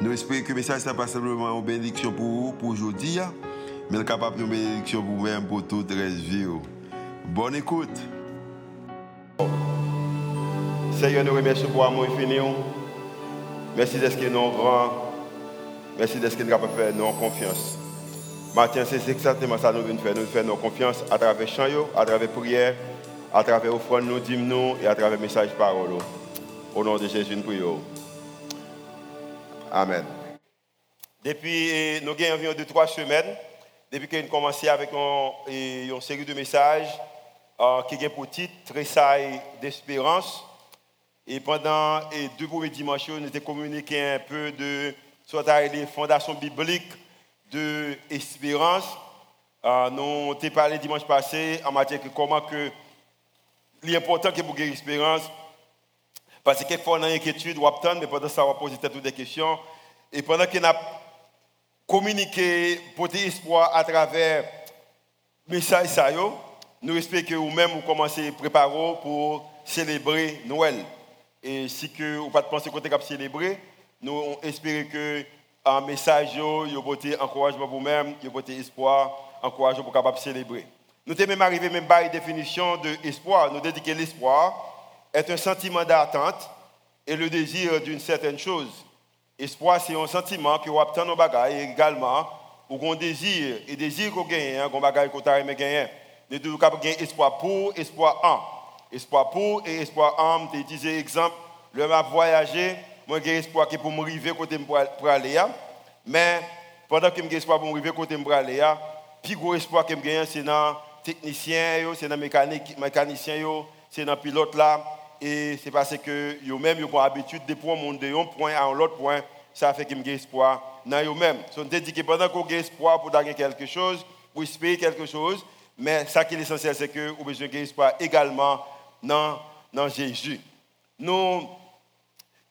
Nous espérons que le message n'est pas simplement une bénédiction pour vous, pour aujourd'hui, hein. mais capable de bénédiction pour vous-même, pour toute la vie. Oh. Bonne écoute. Seigneur, nous remercions pour l'amour infini. Oh. Merci d'être que nous grand. Merci d'être que nous faire nos confiance. Matin, c'est exactement ça que nous venons faire. Nous faire nos confiance à travers chant, à travers prière, à travers offrande, nous dîmes et à travers message parole. Oh. Au nom de Jésus, nous prions. Amen. Depuis, nous avons environ deux, trois semaines, depuis que nous commencé avec une, série de messages euh, qui ont pour titre Tressailles d'espérance. Et pendant les deux premiers dimanches, nous avons communiqué un peu de soit les fondations bibliques de l'espérance. Euh, nous avons parlé dimanche passé en matière de comment que l'important que pour l'espérance, parce que quelquefois, on a une inquiétude, mais pendant ça, on va poser toutes des questions. Et pendant qu'on a communiqué, porté espoir à travers le message, nous espérons que vous-même, vous commencez à préparer pour célébrer Noël. Et si vous n'avez pas pensé qu'on à célébrer, nous espérons que un message, vous porté encouragement vous-même, vous porté espoir, encouragement pour capable célébrer. Nous sommes même arrivés même à une définition de l'espoir. Nous que l'espoir, est un sentiment d'attente et le désir d'une certaine chose. Espoir, c'est un sentiment que vous obtenez nos bagages et également, ou un désir, et désir qu'on gagne, qu'on bagaille qu'on t'a gagné. Nous devons gagner espoir pour, espoir en. Espoir pour et espoir en, je disais exemple, le m'a voyagé, moi j'ai espoir que pour me côté pour aller, mais pendant que j'ai espoir pour me côté pour aller, plus gros espoir que j'ai c'est dans technicien, c'est dans mécanique, mécanicien, c'est dans pilote là, et c'est parce que eux-mêmes ont l'habitude de prendre monde de un point à l'autre point, ça fait qu'ils ont espoir dans eux-mêmes. Ils sont dit que pendant qu'on a espoir pour gagner quelque chose, pour espérer quelque chose, mais ça qui est essentiel, c'est que vous besoin d'espoir également dans, dans Jésus. Nous,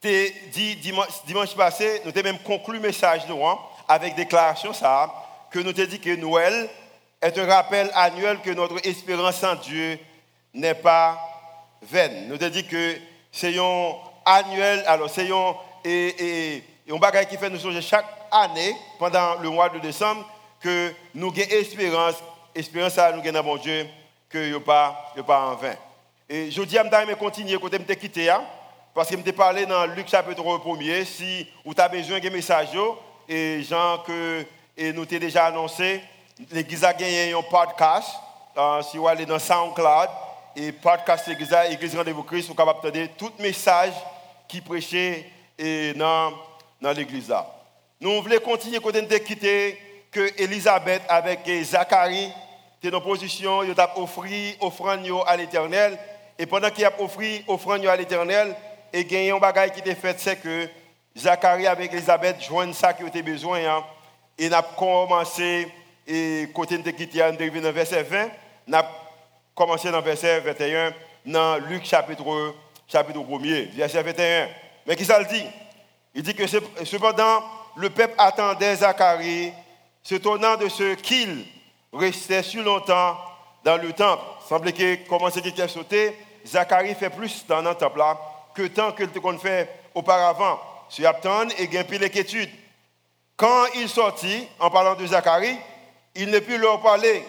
dit dimanche, passé, nous avons même conclu le message nous, hein, avec déclaration ça, que nous avons dit que Noël est un rappel annuel que notre espérance en Dieu n'est pas Nous avons dit que c'est un annuel, alors c'est un, et, et, un bagage qui fait nous changer chaque année, pendant le mois de décembre, que nous avons espérance, espérance à nous avons bon Dieu, que nous pas, pas en vain. Et je dis à me continuer, quand je quitté, hein, parce que je parlé dans Luc chapitre 1 si vous avez besoin de messages, et gens que et nous t'ai déjà annoncé, l'église a gagné un podcast, euh, si vous allez dans SoundCloud, et podcast Église, Église Rendez-vous Christ, vous capable d'entendre tout message qui prêchait dans, dans l'Église. Nous voulons continuer quand de quitter que Elisabeth avec Zacharie étaient dans position, ils ont offert offrande à l'Éternel. Et pendant qu'ils ont offert offrande à l'Éternel, et gagné un bagage qui était fait, c'est que Zacharie avec Elisabeth joignent ça qui était besoin. Hein. et n'a commencé, et côté de quitter, on verset 20, n'a commencer dans verset 21, dans Luc chapitre, chapitre 1er, verset 21. Mais qui ça le dit? Il dit que cependant, le peuple attendait Zacharie, se tournant de ce qu'il restait si longtemps dans le temple. Il semblait que, comment c'était qu'il sauté, Zacharie fait plus dans le temple là que tant qu'il te fait auparavant. Se attendre et gagner l'inquiétude. Quand il sortit, en parlant de Zacharie, il ne put leur parler.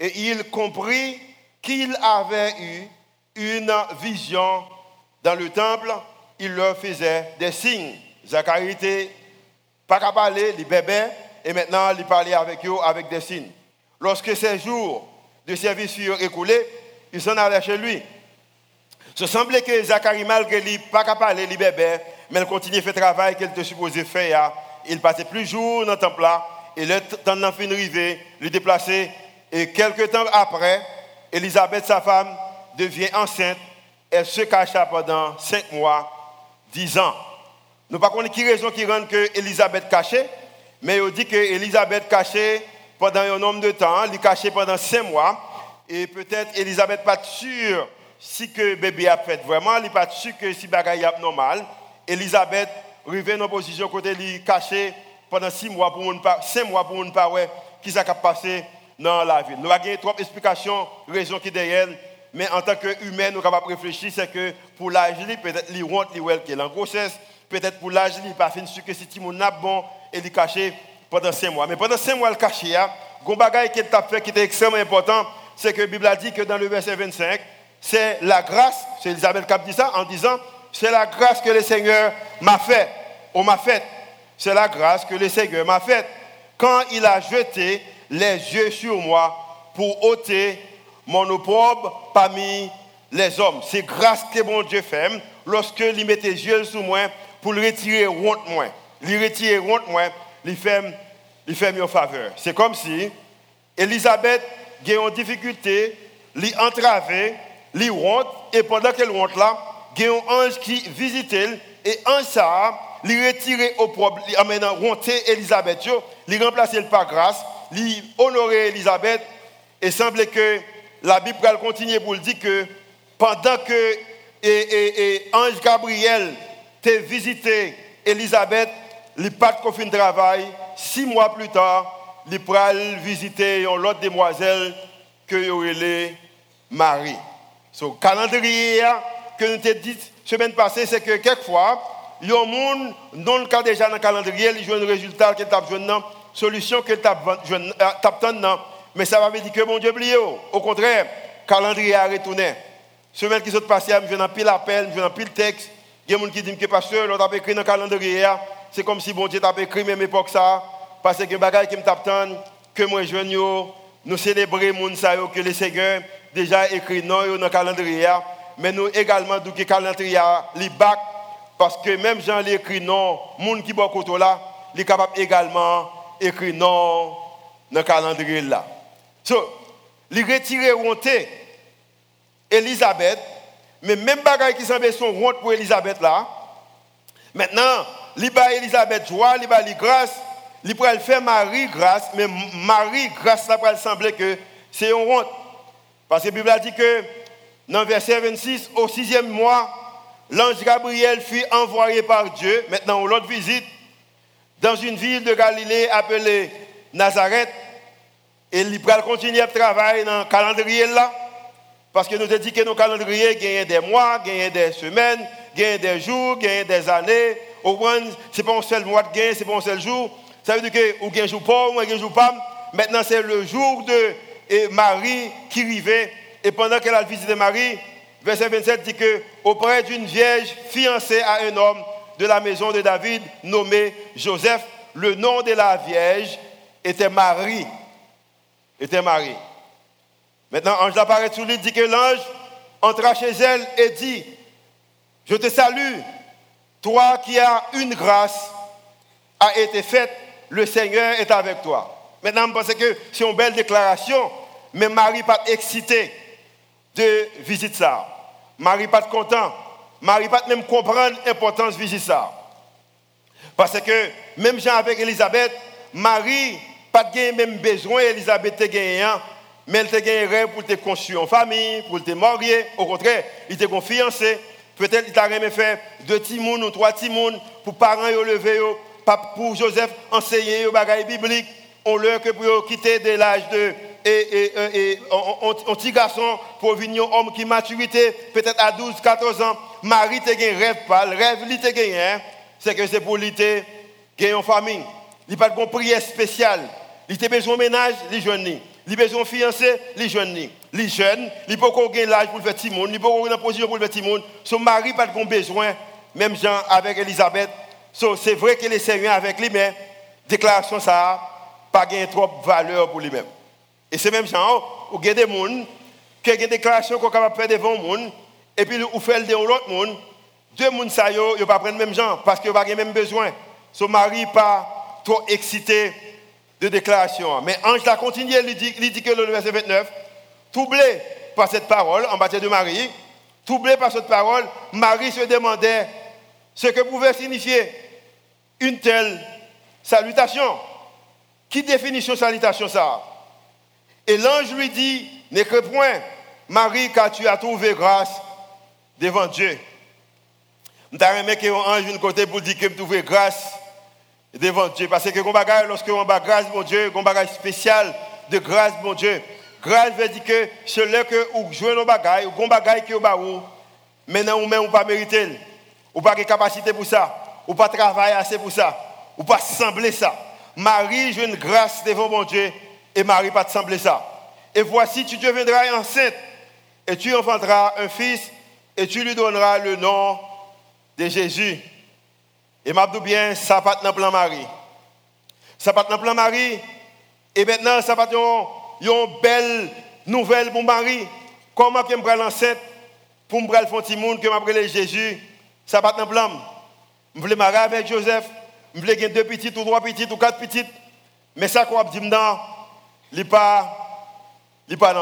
Et il comprit qu'il avait eu une vision dans le temple, il leur faisait des signes. Zacharie était pas qu'à parler, les et maintenant il parlait avec eux avec des signes. Lorsque ces jours de service furent écoulés, ils s'en allaient chez lui. Ce semblait que Zacharie, malgré lui, pas qu'à parler, les mais il continuait à le travail qu'il était supposé faire. Il passait plus jours dans le temple là, et le temps d'en fin arrivé, le déplacer, et quelques temps après, Elisabeth, sa femme, devient enceinte. Elle se cacha pendant cinq mois, dix ans. Nous ne savons pas qui raison qui rend que Elisabeth cachée, Mais il dit que Élisabeth cachait pendant un nombre de temps, elle cachait pendant cinq mois. Et peut-être Elisabeth pas sûre si que bébé a fait vraiment, elle n'est pas sûre que si bagaille est normal. Elisabeth arrivait dans position côté lui caché pendant six mois pour une cinq mois pour une pas qui s'est passé dans la vie. Nous avons trois explications, raisons qui derrière, mais en tant qu'humain, nous sommes capables de réfléchir, c'est que pour l'âge, peut-être les honte, les qui est en grossesse, peut-être pour l'âge, il pas fin sûr que si Timon n'a bon et il caché pendant cinq mois. Mais pendant cinq mois, il caché, il y a un qui a fait qui était extrêmement important, c'est que la Bible a dit que dans le verset 25, c'est la grâce, c'est Elisabeth qui dit ça en disant, c'est la grâce que le Seigneur m'a fait, ou m'a fait. C'est la grâce que le Seigneur m'a faite quand il a jeté les yeux sur moi pour ôter mon opprobre parmi les hommes. C'est grâce que mon Dieu fait lorsque il met les yeux sur moi pour le retirer honte moi. Il retirer honte moi, il fait, il fait mieux faveur. C'est comme si Elisabeth a une difficulté, lui entraver, lui honte, et pendant qu'elle honte là, il y a un ange qui visite elle, et en ça, lui retirer au problème, amène honter Elisabeth, lui remplacer par grâce, lui honorer Elisabeth, et semble que la Bible continue pour le dire que pendant que et, Ange Gabriel t'a visité Elisabeth, il pas de travail, six mois plus tard, il pral visiter une autre demoiselle que est Marie. So, calendrier que nous t'ai dit semaine passée, c'est que quelquefois, il y a un monde, non déjà dans le calendrier, il joue un résultat qu'il a besoin solution qu'il a besoin mais ça va dire que mon Dieu oublié. Au contraire, calendrier a retourné. Semaine qui s'est passée, je viens pile appel, je viens pile texte. Il y a des gens qui disent que pasteur, l'on a écrit dans le calendrier, c'est comme si bon Dieu t'a écrit même époque ça, parce que bagage qui me t'attend, que moi je nous célébrer moun ça que le Seigneur déjà écrit non dans le calendrier, mais nous également que le calendrier li bac parce que même Jean l'écrit non, moun qui beaucoup là, il est capable également écrire non dans le calendrier là. So, il retire honte Elisabeth, mais même bagaille qui semble son honte pour Elisabeth là. Maintenant, il bat Elisabeth joie, il bat grâce, il pourrait faire Marie grâce, mais Marie grâce ça pourrait sembler que c'est une honte. Parce que la Bible dit que dans verset 26, au sixième mois, l'ange Gabriel fut envoyé par Dieu, maintenant l'autre visite, dans une ville de Galilée appelée Nazareth. Et il va continuer à travailler dans le calendrier là. Parce que nous avons dit que nos calendriers gagnent des mois, gagnent des semaines, gagnent des jours, gagnent des années. Au moins, ce n'est pas un seul mois de gain, ce n'est pas un seul jour. Ça veut dire que ou un jour pas, ou un jour pas. Maintenant, c'est le jour de Marie qui arrivait. Et pendant qu'elle a visité Marie, verset 27 dit que auprès d'une vierge fiancée à un homme de la maison de David nommé Joseph, le nom de la vierge était Marie était Marie. Maintenant, ange apparaît sur lui, dit que l'ange entra chez elle et dit, je te salue, toi qui as une grâce a été faite, le Seigneur est avec toi. Maintenant, je pense que c'est une belle déclaration, mais Marie pas excitée de visiter ça. Marie pas content. Marie pas même comprendre l'importance de visiter ça. Parce que même Jean avec Elisabeth, Marie pas de même besoin, Elisabeth mais elle te gagné pour te construire en famille, pour te marier. Au contraire, il te confiancé. Peut-être qu'il t'a même fait deux timounes ou trois timounes pour parents lever, pour Joseph enseigner les bagages bibliques. On leur que pour quitter de l'âge de et, et, un petit garçon pour venir un homme qui maturité, peut-être à 12, 14 ans, Marie te gagné rêve pas, le rêve te gagné, hein. c'est que c'est pour lui te gagner en famille. Il pas de prière spéciale. Il a besoin de ménage, les jeunes. Il a besoin de fiancé, les jeunes. Les jeunes, il peut pas avoir l'âge pour faire petit monde, il peut pas avoir position pour faire petit monde. Son mari pas besoin, même Jean avec Elisabeth. c'est vrai que les Seigneur avec lui, mais déclaration ça pas trop de valeur pour lui-même. Et c'est même Jean, où il y a des gens qui ont des déclarations qu'on peut faire devant le monde, et puis on fait le devant l'autre monde. Deux personnes, ça, ils ne pas prendre le même genre, parce qu'ils n'ont pas le même besoin. Son mari pas trop excité de déclaration. Mais Ange a continué, il dit, que le verset 29, troublé par cette parole en matière de Marie, troublé par cette parole, Marie se demandait ce que pouvait signifier une telle salutation. Qui définition salutation ça? Et l'ange lui dit, n'écris point, Marie, car tu as trouvé grâce devant Dieu. Je aimé que ange de côté pour dire que tu trouvé grâce devant Dieu. Parce que lorsque on a grâce, mon Dieu, on a spécial de grâce, mon Dieu. Grâce veut dire que celui que vous jouez nos bagailles, ou gon bagaille qui est maintenant ou même ou pas mérité, ou pas de capacité pour ça, ou pas travailler assez pour ça, ou pas sembler ça. Marie joue une grâce devant mon Dieu et Marie pas sembler ça. Et voici tu deviendras enceinte et tu enfanteras un fils et tu lui donneras le nom de Jésus. Et m'a dit bien, ça pas dans plan Marie. Ça pas dans plan Marie. Et maintenant, ça pas une belle nouvelle pour Marie. Comment que me l'enceinte pour me prendre le monde que m'a Jésus, ça pas dans plan. Je voulais marier avec Joseph, je voulais deux petites ou trois petites ou quatre petites. Mais ça qu'on dit non, il n'est pas, pas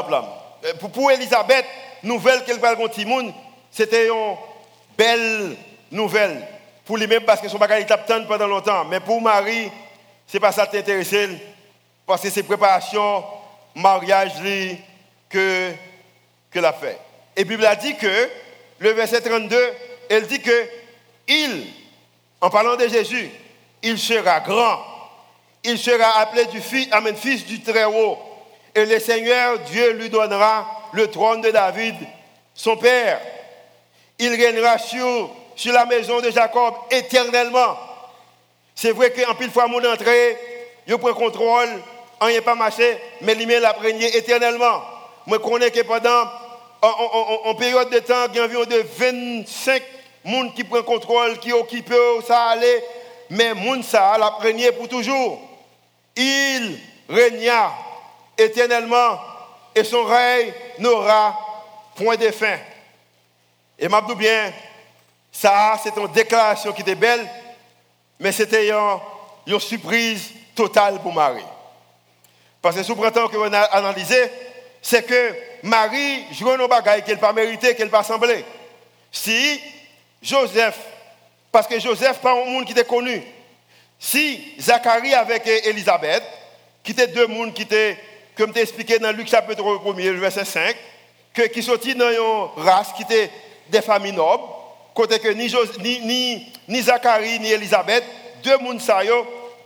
pour, Elisabeth, nouvelle qu'elle parle contre monde, c'était une belle nouvelle. Pour lui-même, parce que son bagage il pendant longtemps. Mais pour Marie, ce n'est pas ça qui t'intéresse. Parce que c'est préparation, mariage que, que l'a fait. Et Bible a dit que, le verset 32, elle dit que il, en parlant de Jésus, il sera grand. Il sera appelé du fils, amen, fils du Très-Haut. Et le Seigneur Dieu lui donnera le trône de David, son père. Il régnera sur, sur la maison de Jacob éternellement. C'est vrai qu'en pile fois, mon entrée, il prend contrôle, on n'est pas marché, mais met la éternellement. Je connais que pendant, en, période de temps, il y a environ de 25 personnes qui prennent contrôle, qui occupent, ça allait, mais moun ça l'a pour toujours. Il régna éternellement et son règne n'aura point de fin. Et m'a bien, ça c'est une déclaration qui était belle, mais c'était une, surprise totale pour Marie. Parce que sous printemps que on a analysé, c'est que Marie joue nos bagailles qu'elle pas mérité, qu'elle pas semblé. Si Joseph parce que Joseph, pas un monde qui était connu. Si Zacharie avec Elisabeth, qui étaient deux mondes qui étaient, comme expliqué dans Luc chapitre 1 verset 5, que, qui sortaient dans une race qui était des familles nobles, côté que ni, ni, ni, Zacharie ni Elisabeth, deux mondes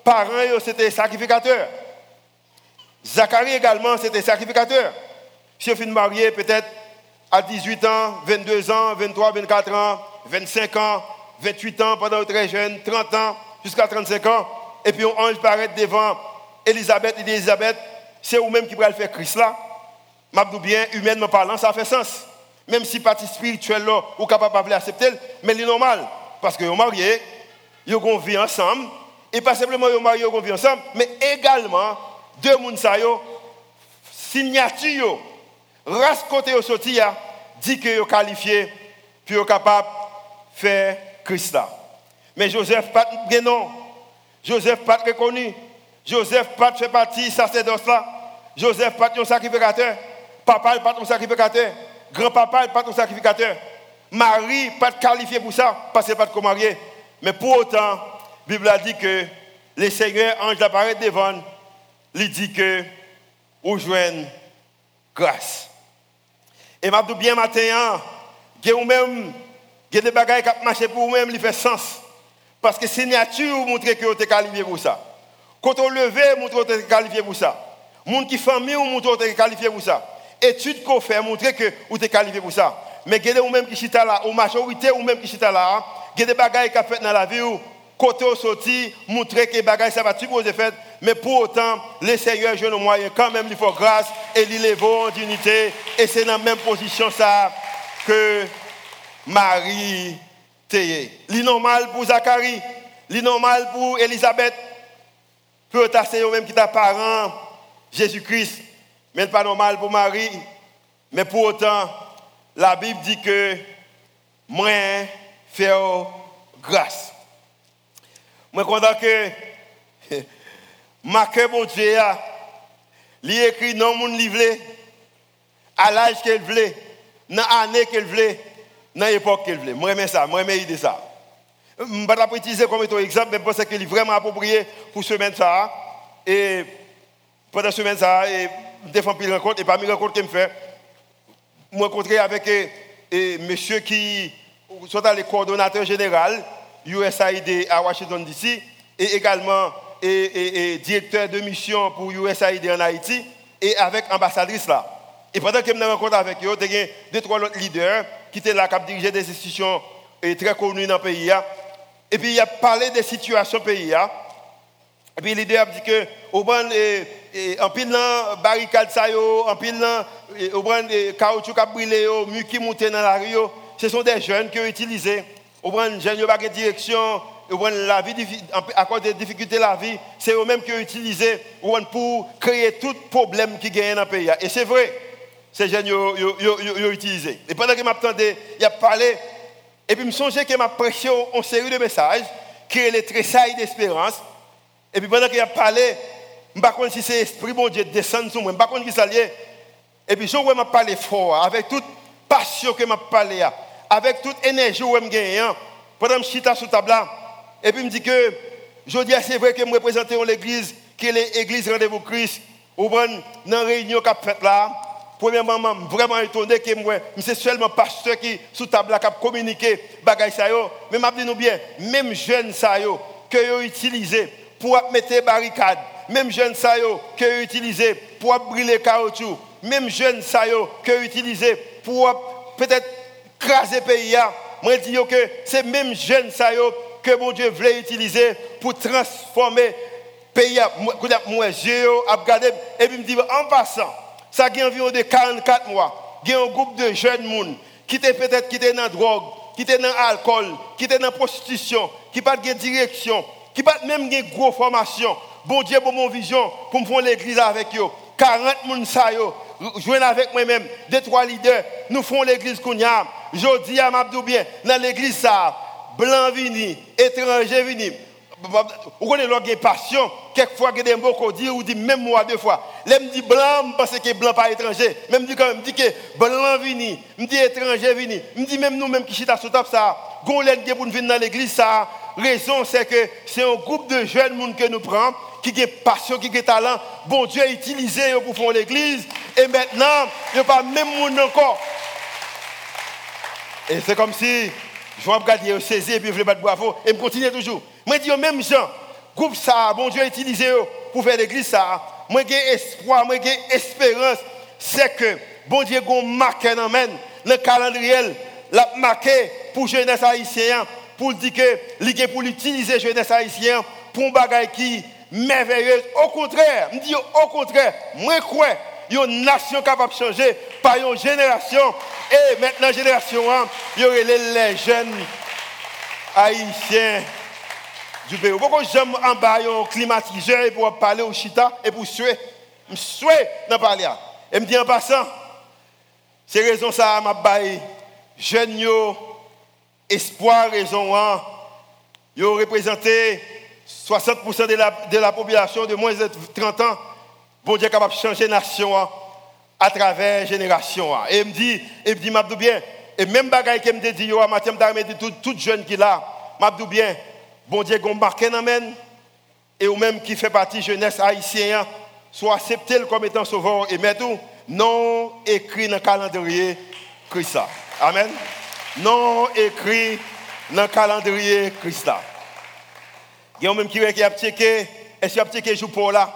parents c'était sacrificateurs. Zacharie également c'était sacrificateur. Si on finit marié peut-être à 18 ans, 22 ans, 23, 24 ans, 25 ans, 28 ans pendant très jeune, 30 ans, jusqu'à 35 ans, et puis un ange paraît devant Elisabeth, et dit Elisabeth, c'est vous-même qui pourrez faire Christ là. M'abdou bien, humainement parlant, ça fait sens. Même si partie spirituelle là, ou capable de accepter, mais c'est normal. Parce que vous mariés, vous vie ensemble, et pas simplement vous mariés, vous vie ensemble, mais également, deux personnes, signature, race côté au sorti, dit que vous qualifié, puis vous capable de faire Christ là. Mais Joseph pas non. Joseph pas reconnu. Joseph pas fait partie de sacerdoce là. Joseph pas un sacrificateur. Papa pas un sacrificateur. Grand-papa pas un sacrificateur. Marie pas qualifié pour ça parce qu'elle pas de marier. Mais pour autant, la Bible a dit que le Seigneur, ange apparaît devant, lui dit que vous joignez grâce. Et m'a bien matin, il y a des bagages qui marchent pour vous-même, ils font sens. Parce que signature montre que vous êtes qualifié pour ça. Quand on levé, montre que vous êtes qualifié pour ça. Monde qui famille, montre que vous êtes qualifié pour ça. Étude qu'on fait, montre que vous êtes qualifié pour ça. Mais a des gens qui sont là, ou majorité ou même qui sont là, y a des bagages qui fait dans la vie côté au sorti, montrer que les bagages ça va tout poser fait, mais pour autant, le Seigneur joue nos moyens quand même, il faut grâce et il en dignité, et c'est dans la même position ça que Marie Théé. L'inormal pour Zacharie, l'inormal pour Elisabeth, peut être même qui t'a parent, Jésus-Christ, mais pas normal pour Marie. Mais pour autant, la Bible dit que moi, fais grâce. Moi, content que ma cœur, mon Dieu, il écrit non, mon livre, à l'âge qu'elle voulait, dans l'année qu'elle voulait, dans l'époque qu'elle voulait. Moi, j'aime ça, moi, j'aime ça. je ne vais pas utiliser comme exemple, mais je pense qu'il est vraiment approprié pour semaine ça. Et pendant semaine ça, et défends plus rencontre, et parmi les rencontres que je fais, je me rencontré avec et, monsieur qui sont le coordonnateur général USAID à Washington DC, et également et, directeur de mission pour USAID en Haïti, et avec ambassadrice là. Et pendant que je me rencontre avec eux, il y a deux, trois autres leaders qui étaient là, qui dirigeaient des institutions très connues dans le pays. Et puis il a parlé des situations du pays. Et puis l'idée a dit que, au bon, en pile barricade en pile au bon, caoutchouc a brûlé, qui dans la rue, ce sont des jeunes qui ont utilisé. Au bon, jeunes qui ont pas de direction, la vie, à cause des difficultés de la vie, c'est eux-mêmes qui ont utilisé pour créer tout problème qui gagne dans le pays. Et c'est vrai, ces jeunes ont utilisé. Et pendant que m'attendais, il a parlé, et puis je me songeais que m'a prêché une série de messages, qui est les tressailles d'espérance. Et puis pendant qu'il a parlé, je ne sais pas si c'est l'Esprit bon Dieu descend sur moi, je ne sais pas qui ça lié. Et puis je m'a parlé fort, avec toute passion que m'a parlé, avec toute énergie que je gagne. Pendant que je suis sur table et puis il me dit que, je dis, c'est vrai que je représente l'église, qui est l'église Rendez-vous Christ, ou dans la réunion qu'a faite là. Premièrement, je suis vraiment étonné que moi, c'est seulement pasteur qui, sous table, qui a communiqué bagay ça Mais je dis bien, même jeunes que ont utilisé pour mettre des barricades, même jeunes que ont utilisé pour brûler caoutchouc, même jeunes que ont utilisé pour peut-être craser le pays, je dis que c'est même jeunes que mon Dieu voulait utiliser pour transformer le pays. Moi, j'ai et puis me dit en passant, ça a environ de 44 mois, il y a un groupe de jeunes qui étaient peut-être qui étaient dans la drogue, qui étaient dans l'alcool, qui étaient dans la prostitution, qui pas de direction, qui pas même de grosse formation. Bon Dieu, pour mon vision, pour me faire l'église avec eux. 40 personnes, joignent avec moi-même, deux, trois leaders, nous faisons l'église qu'on y a. Je dis à Mabdou dans l'église ça, blanc vini, étranger vini. Vous connaissez l'orgue passion, quelquefois, il y a des mots qu'on dit, ou dit même moi deux fois. Là, me dit blanc, parce que blanc pas étranger. Même dit quand même, dit que blanc vini, me dit étranger vini. Me dit même nous, même qui chita sur top ça, gonlen pour venir dans l'église, ça. Raison, c'est que c'est un groupe de jeunes monde que nous prenons, qui ont passion, qui ont talent. Bon Dieu a utilisé pour faire l'église. Et maintenant, il n'y a pas même monde encore. Et c'est comme si je vais regarder, saisir puis je vais battre bravo. Et je continue toujours. Je dis, même gens, groupe ça, bon Dieu utilisé pour faire l'église ça. Moi, j'ai espoir, moi, j'ai espérance. C'est que bon Dieu a marqué dans le calendrier, l'a marqué pour jeunesse haïtienne, pour dire que l'idée pour utiliser jeunesse haïtienne pour un bagage qui merveilleuse. Au contraire, je dis au contraire, moi, je crois une nation capable de changer par une génération. Et maintenant, génération, il y aurait les jeunes haïtiens du pays. Pourquoi j'aime en bas un climatiseur pour parler au chita et pour suer? Je souhaite d'en parler. Et me dit en passant, c'est raison ça m'a baillé. Jeunes, espoir, raison, ils ont représenté 60% de la, de la population de moins de 30 ans bon Dieu est capable de changer la nation hein, à travers génération. Hein. Et il me dit, et me dit, m'abdou bien, et même bagaille que me dit, yo, me tout, tout jeune qui là, m'abdou bien, bon Dieu a marqué dans et ou même qui fait partie jeunesse haïtienne, hein, soit accepté comme étant sauveur et tout non écrit dans le calendrier Christ. Amen. Non écrit dans le calendrier Christ. Il y a même qui a checké, est-ce qu'il a checké jour pour là?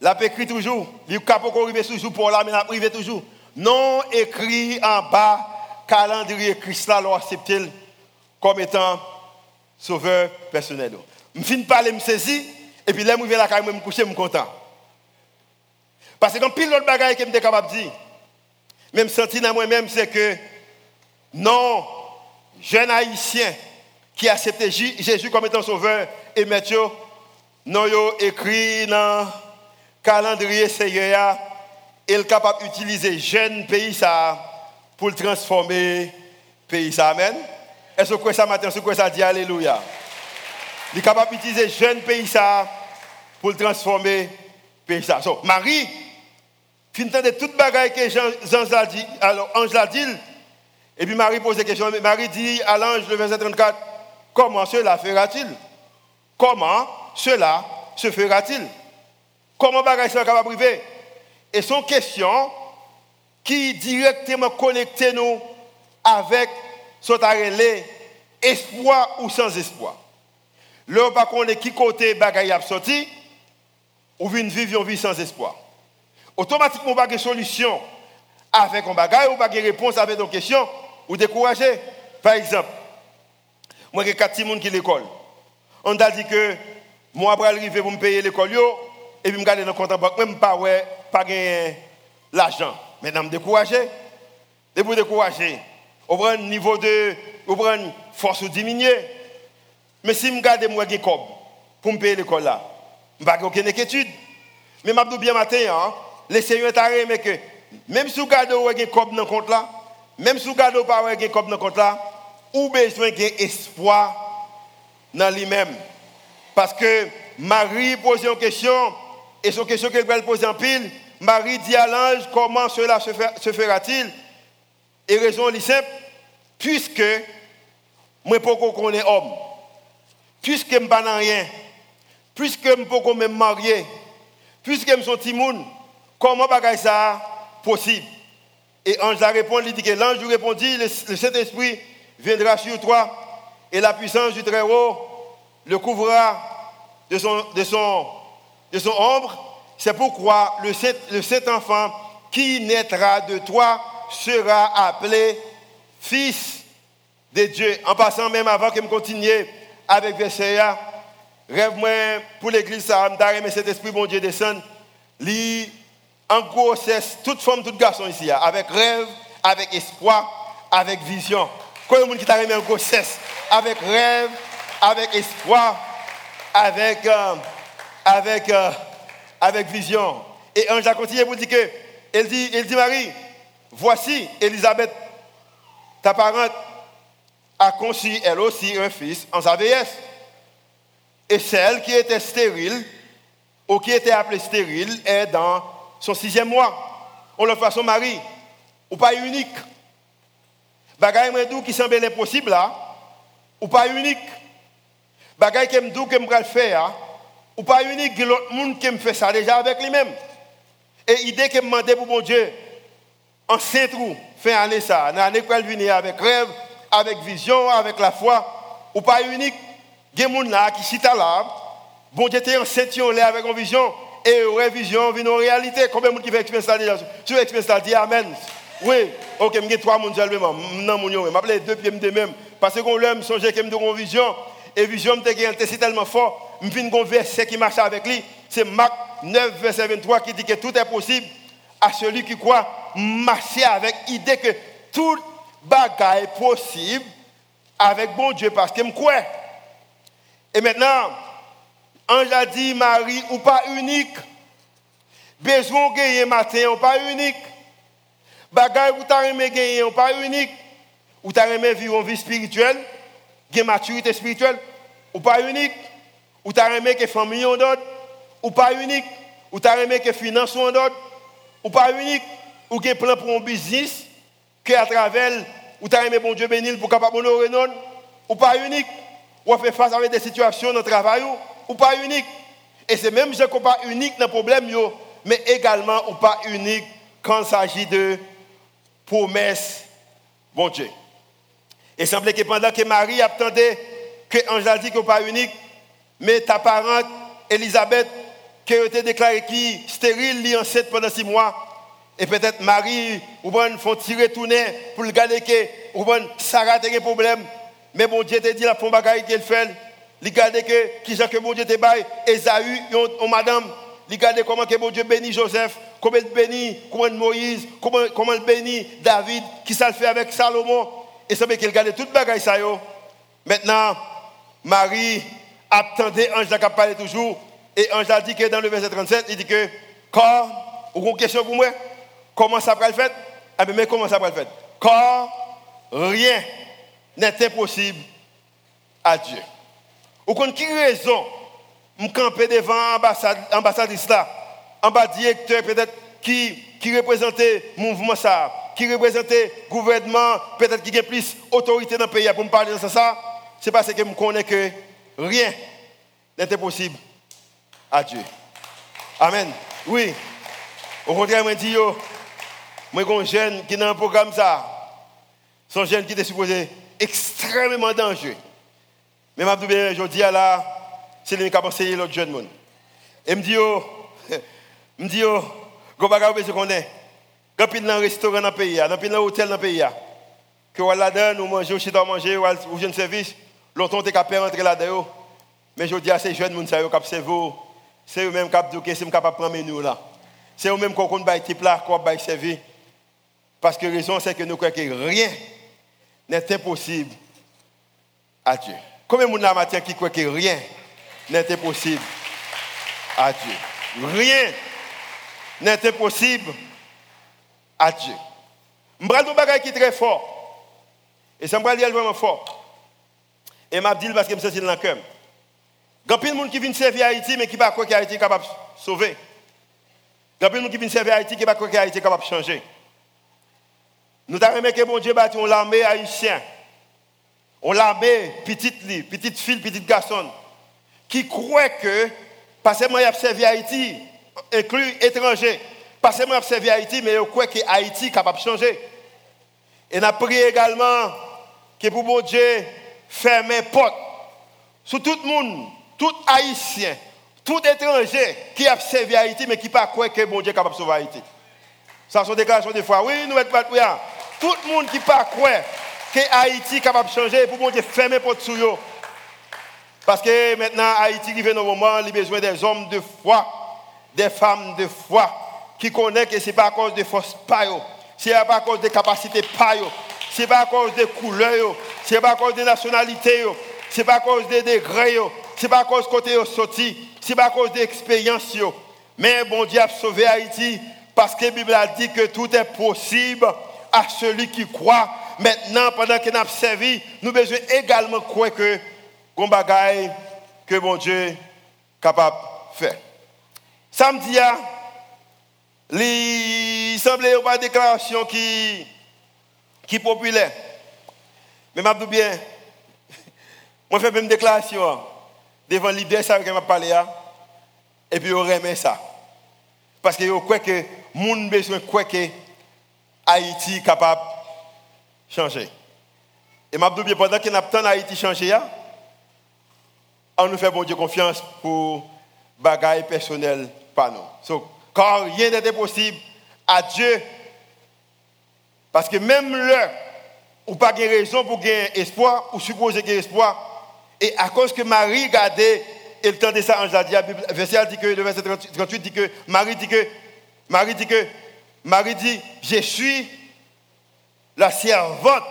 La écrit toujours. Il pas arriver toujours pour là, mais la privé toujours. Non écrit en bas, calendrier Christ là, accepté comme étant sauveur personnel. Je finis de parler, je me saisis, et puis là, je vais la je me coucher, je suis content. Parce que quand pile l'autre bagaille que je suis capable de dire, même senti dans moi-même, c'est que non, jeune haïtien qui a accepté Jésus comme étant sauveur et maître, non, écrit dans calendrier Seigneur, est capable d'utiliser jeune pays ça pour transformer pays ça. Amen. Est-ce que ça matin, dit Alléluia? Il est capable d'utiliser jeune pays ça pour transformer pays ça. So, Marie, fin de toute bagaille que Jean, Jean a dit, alors Ange l'a dit, et puis Marie pose des questions. Marie dit à l'ange, le verset 34, comment cela fera-t-il? Comment cela se fera-t-il Comment bagaille sera capable priver Et sont questions qui directement connectent nous avec ce espoir ou sans espoir. Là, par contre, qui côté bagaille a sorti, ou une vie, sans espoir. Automatiquement, pas de solution avec un bagage ou pas de réponse avec une question ou décourager. Par exemple, moi j'ai quatre personnes qui l'école. On a dit que moi après arriver pour me payer l'école et puis me garder dans le compte en banque même pas ouais pas gagner l'argent. Maintenant me décourager. Et pour décourager, on prend niveau de force diminuer. Mais si me garde moi j'ai pour me payer l'école là, je n'ai pas aucune inquiétude. Mais je dis bien matin, hein, le Seigneur mais que même si vous gardez compte dans compte là, même si vous gardez pas compte dans compte là, ou besoin d'espoir dans lui-même? Parce que Marie pose une question, et son question qu'elle va poser en pile, Marie dit à l'ange, comment cela se fera-t-il? Et raison est simple, puisque moi pas qu'on est homme, puisque je ne pas rien, puisque je ne peux me marier, puisque je suis timoun, comment est ça possible? Et ange a répondu, il dit que l'ange lui répondit, le, Saint-Esprit viendra sur toi et la puissance du Très-Haut le couvrira de son, de son, de son ombre. C'est pourquoi le le sept enfant qui naîtra de toi sera appelé fils de Dieu. En passant même avant que je continue avec verset rêve moi pour l'église ça mais cet esprit bon Dieu descend lit en grossesse toute femme toute garçon ici avec rêve avec espoir avec vision Quoi le monde qui t'a remis en grossesse avec rêve avec espoir avec euh, avec euh, avec vision et ange a continué pour dire que elle dit elle dit Marie voici Elisabeth ta parente a conçu elle aussi un fils en sa vieillesse et celle qui était stérile, ou qui était appelée stérile, est dans son sixième mois. On le fait son mari, ou pas unique. Bagay m'dou qui semble impossible là, ou pas unique. Bagay qui m'dou que m'pral faire, ou pas unique, l'autre monde qui me fait ça déjà avec lui-même. Et l'idée que me pour mon Dieu, en saint trou, fait aller ça, dans l'année venir avec rêve, avec vision, avec la foi, ou pas unique il y a des gens qui sont là, bon Dieu était en là avec une vision, et une vision vient en réalité. Combien de gens qui font expérience ça déjà? Tu veux expérience ça, dis Amen. Oui, ok, je suis trois personnes seulement. Non, je suis deux pieds de même. Parce que l'homme songe que j'ai une vision, et vision, c'est tellement fort, je viens un verset qui marche avec lui. C'est Marc 9, verset 23 qui dit que tout est possible à celui qui croit marcher avec l'idée que tout bagage est possible avec bon Dieu parce que je crois. Et maintenant, Ange a dit, Marie, ou pas unique. Besoin gagner matin, ou pas unique. Bagay ou t'as aimé gagner, ou pas unique. Ou t'as aimé vivre une vie spirituelle, gagner maturité spirituelle, ou pas unique. Ou t'as aimé que famille en d'autres, ou pas unique. Ou t'as aimé que finance en d'autres, ou pas unique. Ou que plan pour un business, que à travers, ou t'as aimé bon Dieu bénir pour capable honorer non, ou pas unique ou fait face avec des situations dans le travail ou pas unique. Et c'est même gens qui pas unique dans le problème, mais également ou pas unique quand il s'agit de promesses, bon Dieu. Et semblait que pendant que Marie attendait que Angèle a dit qu'il pas unique, mais ta parente, Elisabeth, qui a été déclarée stérile, li enceinte pendant six mois, et peut-être Marie, ou bien, font tirer tourner pour le garder que, ou bien, Sarah a des problèmes, mais bon Dieu te dit la fond bagaille qu'elle fait. Il regarde que qui que bon Dieu te baille Esaü on madame, il regarde comment que bon Dieu bénit Joseph, comment il bénit comment Moïse, comment comment bénit David, qui ça le fait avec Salomon et ça veut qu'il regarde toute bagaille ça yo. Maintenant Marie attendait ange qui parlé toujours et ange a dit que dans le verset 37, il dit que quand ou une question pour moi, comment ça va le faire Ah mais comment ça va le faire Quand rien n'est impossible à Dieu. Ou qu'on qui raison, me camper devant l'ambassadrice là, en directeur peut-être qui, qui représentait le mouvement qui représentait le gouvernement, peut-être qui a plus d'autorité dans le pays pour me parler de ça. c'est parce que je connais que rien n'est impossible à Dieu. Amen. Oui. Au contraire, je dis, moi, un jeune qui est dans un programme ça. Son jeune qui était supposé extrêmement dangereux. Mais je dis là, c'est lui qui a pensé l'autre jeune monde. Et me dit, oh, me dit, go baga besoin qu'on est. Quand il dans un restaurant dans le pays, dans un hôtel dans le pays, que on la donne, ou ou chita manger, ou un service, l'autre on est capable rentrer là-dedans. Mais je dis à ces jeunes ça cap servi, c'est eux même cap dire c'est capable prendre nous là. C'est eux même qu'on compte bail type là, qu'on bail servir. Parce que la raison c'est que nous croyons que rien n'est impossible à Dieu. Combien de monde matin qui croit que rien n'est impossible à Dieu? Rien n'est impossible à Dieu. Je vais un qui est très fort. Et ça me dire vraiment fort. Et je dit parce que je me dans le cœur. Il y a plein de gens qui viennent servir Haïti, mais qui ne croient pas qu'Haïti est capable de sauver. Il y a plein de gens qui viennent servir Haïti, qui ne croient pas qu'Haïti est capable de changer. Nous avons aimé que bon Dieu bâti l'armée haïtienne. On l'armée, petite fille, petite fille, petite garçon, qui croit que, parce que moi j'ai servi Haïti, inclus étrangers, parce que moi j'ai servi Haïti, mais je crois que Haïti est capable de changer. Et nous avons prié également que pour bon Dieu ferme porte sur tout le monde, tout Haïtien, tout étranger qui a servi Haïti, mais qui ne croit que bon Dieu est capable de sauver Haïti. Ça, sont des déclaration de foi. Oui, nous sommes pas tout le monde qui pas croire que Haïti est capable de changer, pour bon Dieu fermer porte sur eux. Parce que maintenant, Haïti arrive dans un moment, il a besoin des hommes de foi, des femmes de foi, qui connaissent que ce n'est pas à cause de force payo, ce n'est pas à cause de capacités payo, ce n'est pas à cause de couleurs, ce n'est pas à cause de nationalité, ce n'est pas à cause des degrés, ce n'est pas à cause de côté sorti, ce n'est pas à cause d'expérience. Mais bon Dieu a sauvé Haïti parce que la Bible a dit que tout est possible à celui qui croit. Maintenant, pendant nous avons servi, nous devons également croire que qu'on bagaille que mon Dieu est capable de faire. Samedi, il semblait une déclaration qui, qui est populaire. Mais je dis bien, je fais une déclaration devant l'idée ça que je parlé et puis je remets ça. Parce que je crois que monde besoin croit que Haïti est capable de changer. Et dis bien pendant que nous Haïti changer, on nous fait bon Dieu confiance pour bagaille personnel par nous. So, car rien n'était possible à Dieu. Parce que même là, ou pas de raison pour gagner espoir, ou supposer gagner espoir, et à cause que Marie regardait, et le temps de ça, a dit, verset dit que, le verset 38 dit que, Marie dit que, Marie dit que, Marie dit, je suis la servante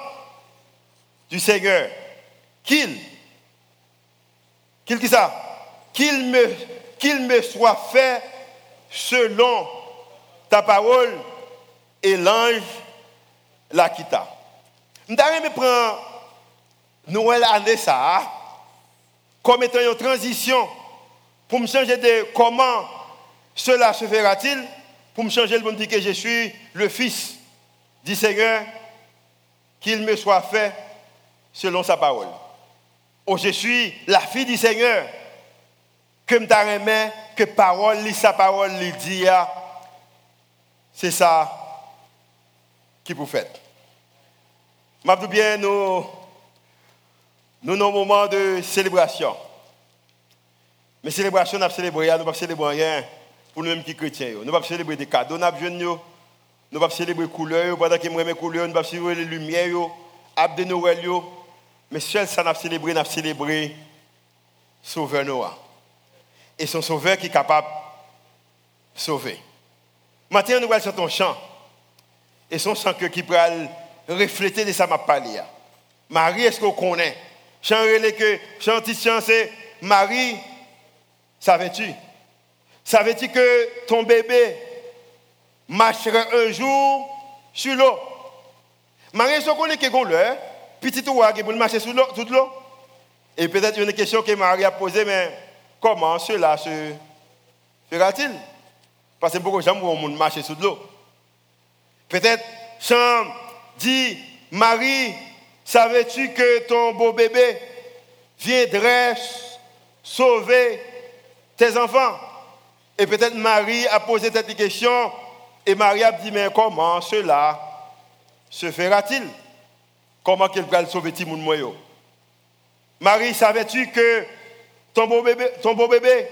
du Seigneur. Qu'il qu'il qui ça? Qu'il me, qu'il me soit fait selon ta parole et l'ange la quitta. Je vais prendre Noël année ça comme étant une transition pour me changer de comment cela se fera-t-il pour me changer le monde dire que je suis le fils du Seigneur qu'il me soit fait selon sa parole. Oh, je suis la fille du Seigneur. Que me que parole, lit sa parole, lui dit, ah, c'est ça qui vous fait. Je bien, nous, nous nos moments de célébration. Mais célébration, nous célébré, nous ne célébrer rien pour nous-mêmes qui chrétiens. Nous ne pas célébrer des cadeaux, nous ne nous pas célébrer les couleurs, pendant que nous couleurs, nous ne célébrer les lumières, les de Noël. Mais seul ça, n'a célébré, n'a célébré Sauveur Noah. Et son Sauveur qui est capable de sauver. Maintenant, nous allons sur ton chant. Et son chant qui peut refléter de ça m'a parlé. Marie, est-ce qu'on connaît? Chant que chant c'est Marie, savais-tu? Savais-tu que ton bébé marcherait un jour sur l'eau? Marie, est-ce qu'on connaît que l'heure petit ouah qui pour marcher sous l'eau, l'eau? Et peut-être une question que Marie a posée, mais comment cela se fera-t-il? Parce que beaucoup de gens vont marcher sous l'eau. Peut-être, Jean dit, Marie, savais-tu que ton beau bébé viendrait sauver tes enfants? Et peut-être Marie a posé cette question et Marie a dit, mais comment cela se fera-t-il? Comment qu'elle va sauver Timoun Moyo? Marie, savais-tu que ton beau, bébé, ton beau bébé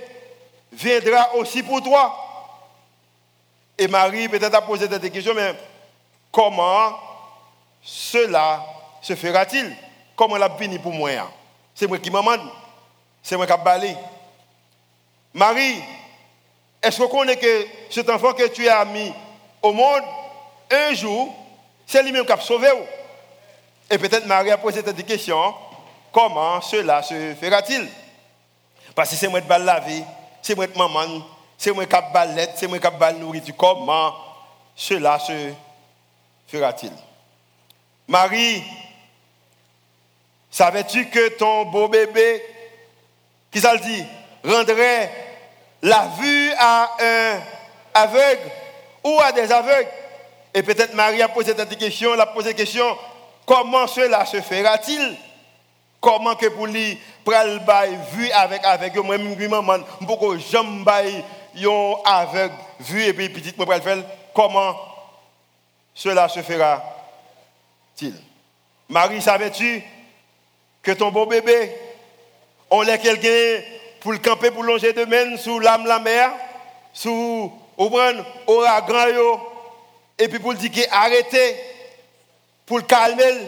viendra aussi pour toi? Et Marie peut-être a posé cette question, mais comment cela se fera-t-il? Comment l'a fini pour moi C'est moi qui m'amène. C'est moi qui balé. Marie, est-ce qu'on connaît que cet enfant que tu as mis au monde, un jour, c'est lui-même qui a sauvé Et peut-être Marie a posé cette question, comment cela se fera-t-il? Parce que c'est moi qui vais la c'est moi qui maman, c'est moi qui balette, c'est moi qui vais nourriture. Comment cela se fera-t-il? Marie, savais-tu que ton beau bébé, qui ça le dit, rendrait la vue à un aveugle ou à des aveugles? Et peut-être Marie a posé cette question, elle a posé la question, comment cela se fera-t-il? Comment que pour lui, pral bail vu avec avec moi même maman, beaucoup jambe bail yon aveugle vu et puis petite moi comment cela se Marie, savais-tu que ton beau bébé, on l'a quelqu'un pour le camper, pour longer de main sous l'âme la mer, sous au ouragan et puis pour le dire arrêtez, pour le calmer.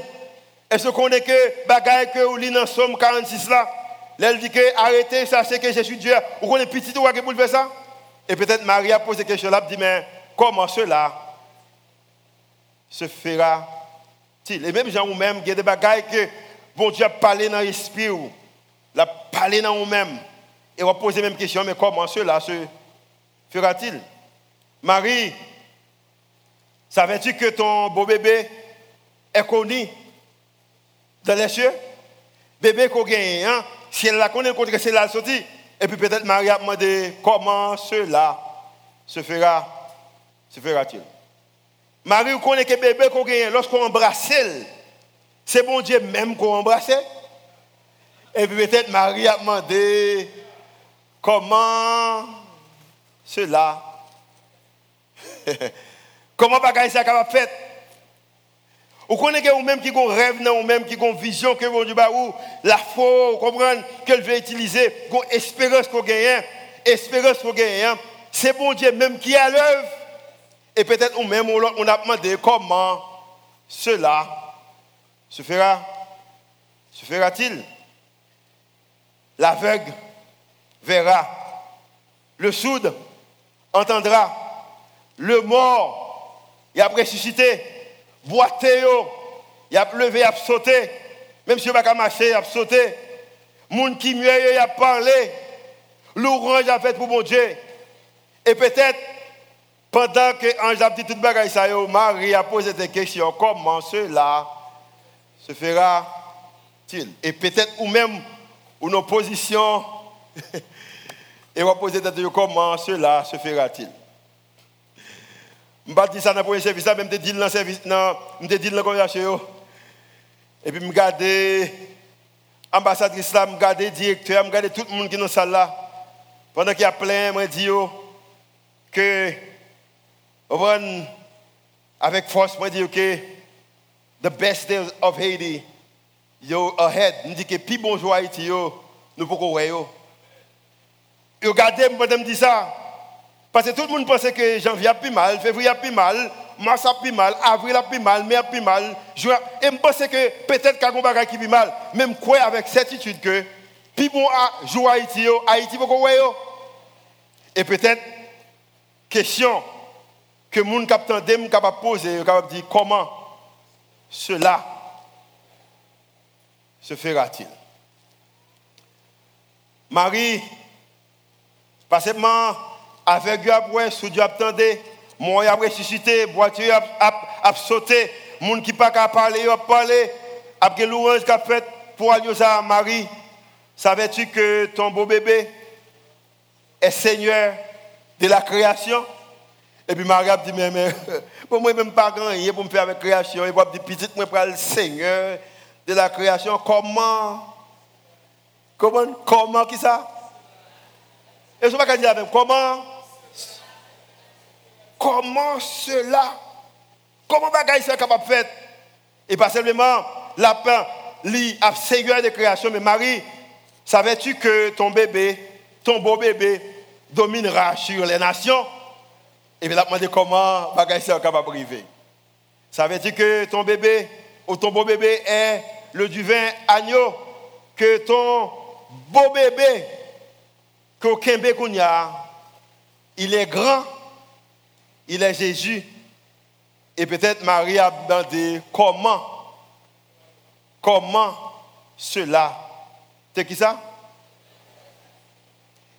Est-ce qu'on est que bagaille que ou dans Somme 46 là, elle dit que arrêtez, ça c'est que je suis Dieu. Ou qu'on est petit ou pour faire ça? Et peut-être Marie a posé chose là, dit mais comment cela se fera-t-il Et même Jean ou même, il y a des bagailles que bon Dieu a parlé dans l'esprit, l'a parlé dans nous-mêmes. Et on va poser la même question, mais comment cela se fera-t-il? Marie, savais-tu que ton beau bébé est connu dans les cieux? Bébé qu'on gagne, hein? si elle la connaît, elle c'est la sortie. Et puis peut-être Marie a demandé comment cela se fera, se fera-t-il? Marie, vous connaissez que bébé qu'on gagne, lorsqu'on embrasse, c'est bon Dieu même qu'on embrasse. Et puis peut-être Marie a demandé Comment cela? Comment bagaille ça capable faire Vous connaissez vous même qui ont rêve, vous même qui ont vision que vous Dieu ou la foi, vous comprenez qu'elle veut utiliser, qu'on espérance qu'on gagne, espérance qu'on gagne. C'est bon Dieu même qui est à l'œuvre. Et peut-être même on a demandé comment cela se fera se fera-t-il L'aveugle verra. Le sourd entendra. Le mort, il a ressuscité. Boité, il a levé, il a sauté. Même si il n'a pas marché, il a sauté. Moun qui mieux, il a parlé. L'orange a fait pour mon Dieu. Et peut-être, pendant que Ange a dit toute bagaille, ça, Marie a posé des questions. Comment cela se fera-t-il? Et peut-être, ou même, ou nos positions Et on va poser la question comment cela se fera-t-il? Je ne dire ça dans le premier service, même je dit dans le service, dans la. Et puis je regarde l'ambassadrice je regarde le directeur, je regarde tout le monde qui est dans la salle là. Pendant qu'il y a plein, je dis que, avec force, je dis que the best days of Haiti, yo ahead. Je dis que plus bon jour Haïti, nous pouvons voir. Regardez, madame dit ça. Parce que tout le monde pensait que janvier a plus mal, février a plus mal, mars a plus mal, avril a plus mal, mai a plus mal. Et je pense que peut-être qu'il y a qui plus mal. Même quoi avec certitude que, puis bon, à jouer Haïti, Haïti, vous voyez. Et peut-être, question que les gens capable capable poser, capable dire comment cela se fera-t-il? Marie, pas seulement avec après, sous Dieu attendait, moi a ressuscité, voiture a sauté, monde qui pas qu'à parler, a parlé, après louange qu'a fait pour aller à Marie. Savais-tu que ton beau bébé est Seigneur de la création? Et puis Marie a dit, mais, pour moi, même pas grand pour me faire avec la création. Et puis, dit, petite, moi, pour le Seigneur de la création. Comment? Comment, comment, qui ça? Et je ne vais pas dire avec comment? Comment cela? Comment bagaille est capable de faire? Et pas seulement lapin, lit, Seigneur de création, mais Marie, savais-tu que ton bébé, ton beau bébé, dominera sur les nations? Et bien, il a comment bagaille est capable de arriver. Savais-tu que ton bébé ou ton beau bébé est le divin agneau Que ton beau bébé, qu'aucun bébé il est grand, il est Jésus. Et peut-être Marie a demandé comment, comment cela. C'est qui ça?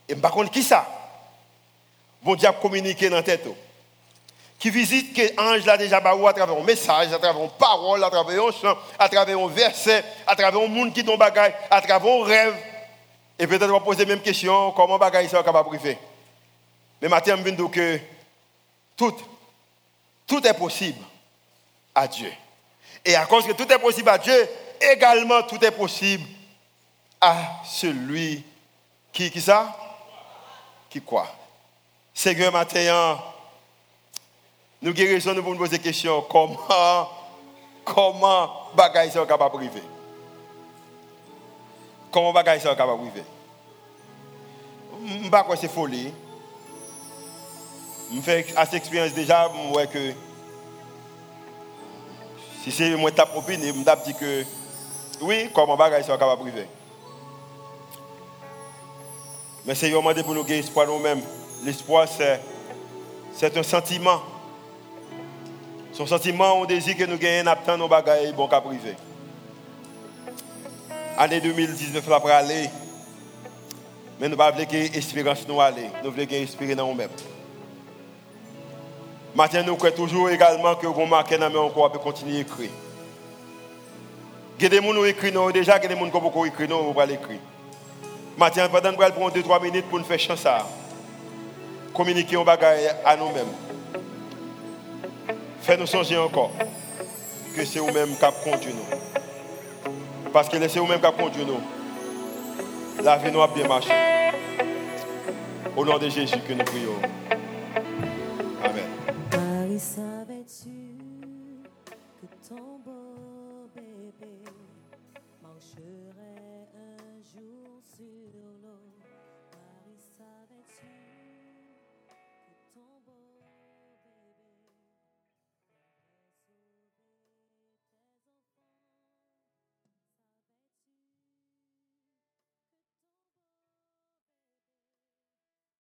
Et par contre, qui ça? Bon Dieu a communiqué dans la tête qui visite que l'ange l'a déjà à travers un message, à travers une parole, à travers un chant, à travers un verset, à travers un monde qui tombe bagaille, à travers un rêve. Et peut-être on va poser la même question, comment bagaille ça capable de priver. Mais maintenant, je dire que tout, tout est possible à Dieu. Et à cause que tout est possible à Dieu, également tout est possible à celui qui, qui ça? Qui croit. Seigneur, maintenant, nous guérissons pour nous poser la question comment, comment bagaille sont capable priver Comment bagaille sont capable priver Je ne sais pas c'est folie. Je fais assez expérience déjà, je vois que si c'est moi qui opinion, je dis que oui, comment bagaille sont capable priver Mais un moment pour nous gagner espoir nous-mêmes. L'espoir, c'est un sentiment. Son sentiment, on désire que nous gagnions un nos bagages bon cas privé. Année 2019 là pour aller. Mais nous ne voulons pas que l'espérance nous aller. Nous voulons espérer dans nous-mêmes. Maintenant, nous croyons toujours également que vous marquez dans nous encore peut continuer à écrire. Il y a des gens qui écrivent déjà, il y a des gens qui ont écrit, nous allons écrire. Maintenant, pendant que nous prendre 2-3 minutes pour nous faire chance à communiquer nos bagages à nous-mêmes. Fais-nous songer encore que c'est vous-même qui conduit nous. Parce que c'est vous-même qui conduit nous. La vie nous a bien marché. Au nom de Jésus que nous prions. Amen. Savais-tu que ton beau bébé marcherait un jour sur